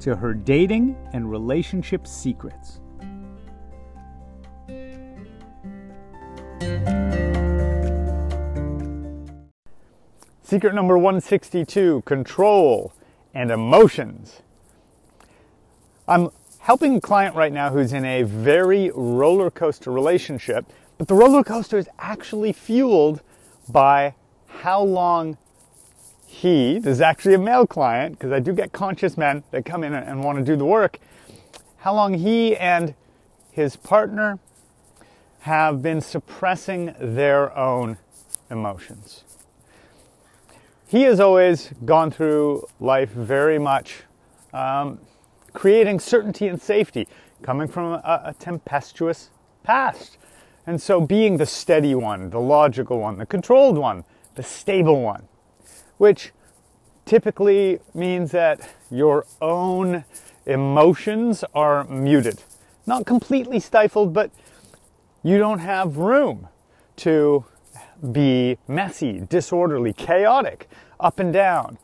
to her dating and relationship secrets. Secret number 162 control and emotions. I'm helping a client right now who's in a very roller coaster relationship, but the roller coaster is actually fueled by how long he, this is actually a male client, because I do get conscious men that come in and want to do the work, how long he and his partner have been suppressing their own emotions. He has always gone through life very much um, creating certainty and safety, coming from a, a tempestuous past. And so being the steady one, the logical one, the controlled one, the stable one which typically means that your own emotions are muted. Not completely stifled, but you don't have room to be messy, disorderly, chaotic, up and down.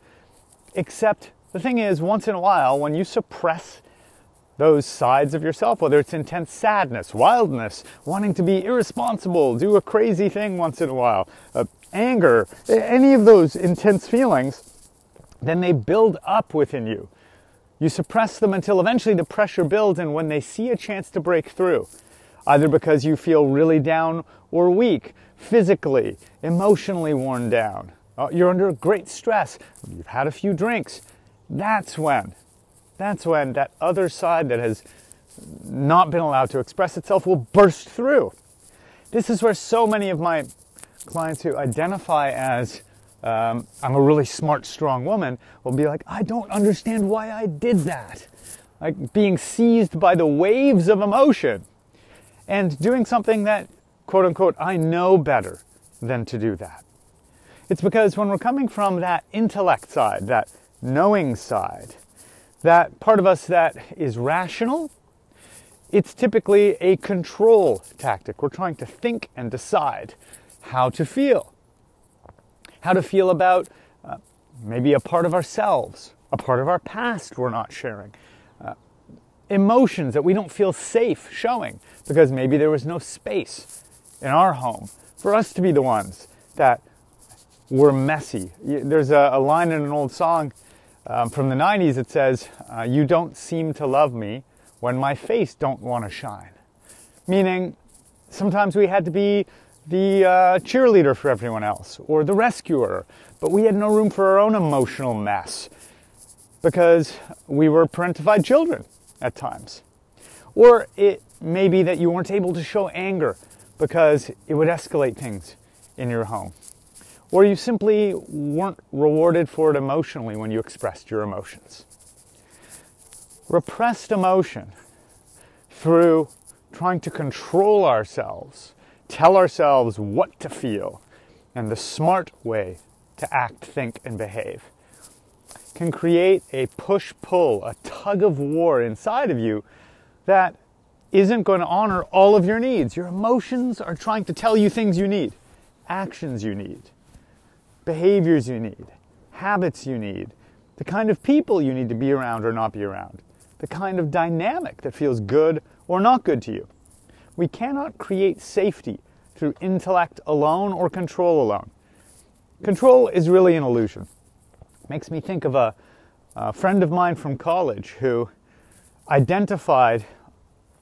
Except the thing is, once in a while, when you suppress those sides of yourself, whether it's intense sadness, wildness, wanting to be irresponsible, do a crazy thing once in a while, uh, anger, any of those intense feelings, then they build up within you. You suppress them until eventually the pressure builds, and when they see a chance to break through, either because you feel really down or weak, physically, emotionally worn down, uh, you're under great stress, you've had a few drinks, that's when, that's when that other side that has not been allowed to express itself will burst through. This is where so many of my clients who identify as um, I'm a really smart, strong woman will be like, I don't understand why I did that. Like being seized by the waves of emotion and doing something that, quote unquote, I know better than to do that. It's because when we're coming from that intellect side, that knowing side, that part of us that is rational, it's typically a control tactic. We're trying to think and decide how to feel. How to feel about uh, maybe a part of ourselves, a part of our past we're not sharing, uh, emotions that we don't feel safe showing because maybe there was no space in our home for us to be the ones that were messy. There's a, a line in an old song um, from the 90s it says, uh, You don't seem to love me when my face don't want to shine. Meaning, sometimes we had to be the uh, cheerleader for everyone else or the rescuer, but we had no room for our own emotional mess because we were parentified children at times. Or it may be that you weren't able to show anger because it would escalate things in your home. Or you simply weren't rewarded for it emotionally when you expressed your emotions. Repressed emotion through trying to control ourselves tell ourselves what to feel and the smart way to act, think, and behave can create a push pull, a tug of war inside of you that isn't going to honor all of your needs. Your emotions are trying to tell you things you need, actions you need, behaviors you need, habits you need, the kind of people you need to be around or not be around, the kind of dynamic that feels good or not good to you. We cannot create safety through intellect alone or control alone. Control is really an illusion. Makes me think of a, a friend of mine from college who identified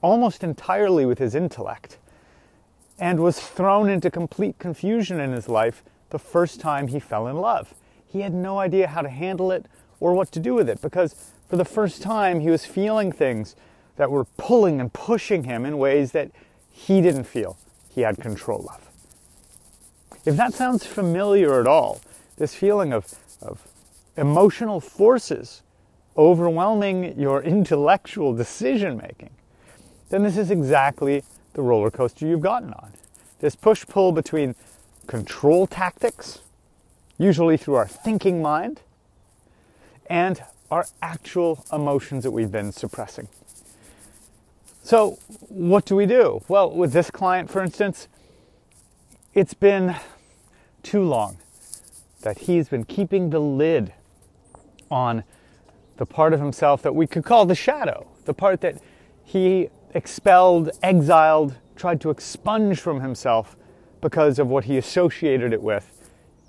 almost entirely with his intellect and was thrown into complete confusion in his life the first time he fell in love. He had no idea how to handle it or what to do with it because for the first time he was feeling things that were pulling and pushing him in ways that he didn't feel he had control of. If that sounds familiar at all, this feeling of, of emotional forces overwhelming your intellectual decision making, then this is exactly the roller coaster you've gotten on. This push pull between control tactics, usually through our thinking mind, and our actual emotions that we've been suppressing. So, what do we do? Well, with this client, for instance, it's been too long that he's been keeping the lid on the part of himself that we could call the shadow, the part that he expelled, exiled, tried to expunge from himself because of what he associated it with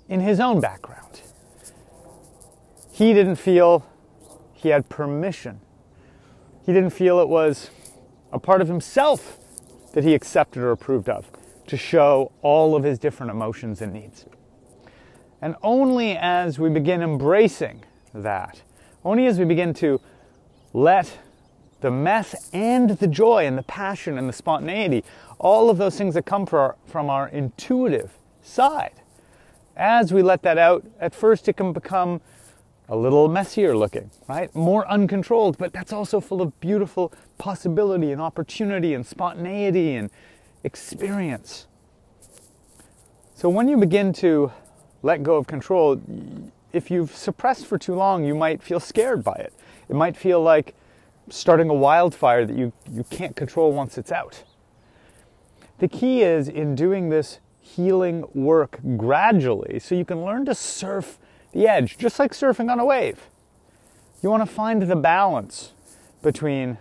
in his own background. He didn't feel he had permission. He didn't feel it was a part of himself that he accepted or approved of to show all of his different emotions and needs. And only as we begin embracing that, only as we begin to let the mess and the joy and the passion and the spontaneity, all of those things that come from our intuitive side, as we let that out, at first it can become a little messier looking, right? More uncontrolled, but that's also full of beautiful possibility and opportunity and spontaneity and experience. So when you begin to let go of control, if you've suppressed for too long, you might feel scared by it. It might feel like starting a wildfire that you, you can't control once it's out. The key is in doing this healing work gradually so you can learn to surf the edge, just like surfing on a wave. You want to find the balance between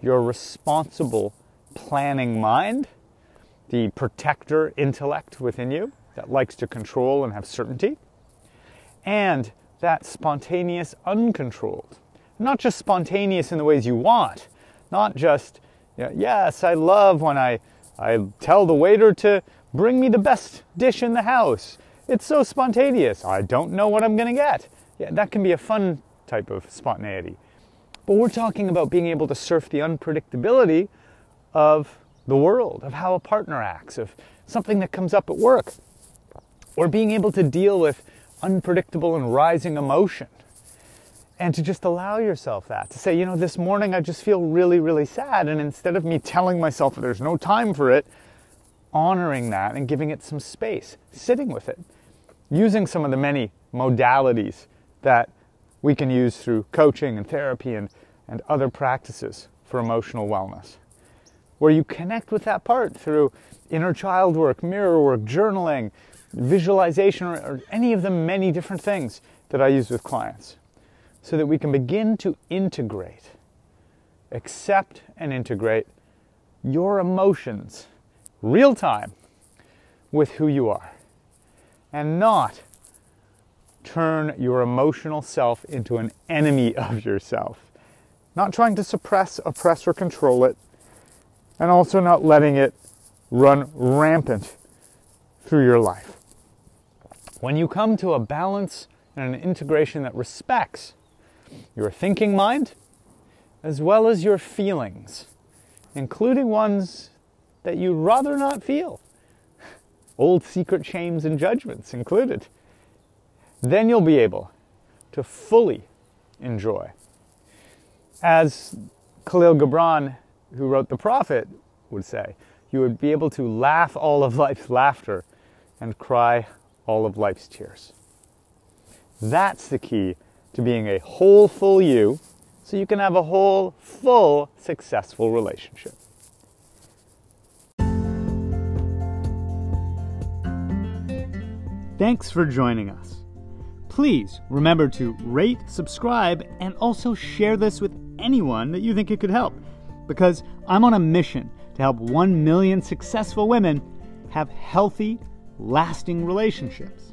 your responsible planning mind, the protector intellect within you that likes to control and have certainty, and that spontaneous uncontrolled. Not just spontaneous in the ways you want, not just, you know, yes, I love when I, I tell the waiter to bring me the best dish in the house. It's so spontaneous. I don't know what I'm going to get. Yeah, that can be a fun type of spontaneity. But we're talking about being able to surf the unpredictability of the world, of how a partner acts, of something that comes up at work, or being able to deal with unpredictable and rising emotion. And to just allow yourself that, to say, you know, this morning I just feel really, really sad. And instead of me telling myself there's no time for it, honoring that and giving it some space, sitting with it using some of the many modalities that we can use through coaching and therapy and, and other practices for emotional wellness. Where you connect with that part through inner child work, mirror work, journaling, visualization, or, or any of the many different things that I use with clients. So that we can begin to integrate, accept and integrate your emotions real time with who you are and not turn your emotional self into an enemy of yourself. Not trying to suppress, oppress, or control it, and also not letting it run rampant through your life. When you come to a balance and an integration that respects your thinking mind as well as your feelings, including ones that you'd rather not feel, old secret shames and judgments included. Then you'll be able to fully enjoy. As Khalil Gibran, who wrote The Prophet, would say, you would be able to laugh all of life's laughter and cry all of life's tears. That's the key to being a whole, full you so you can have a whole, full, successful relationship. Thanks for joining us. Please remember to rate, subscribe, and also share this with anyone that you think it could help. Because I'm on a mission to help 1 million successful women have healthy, lasting relationships.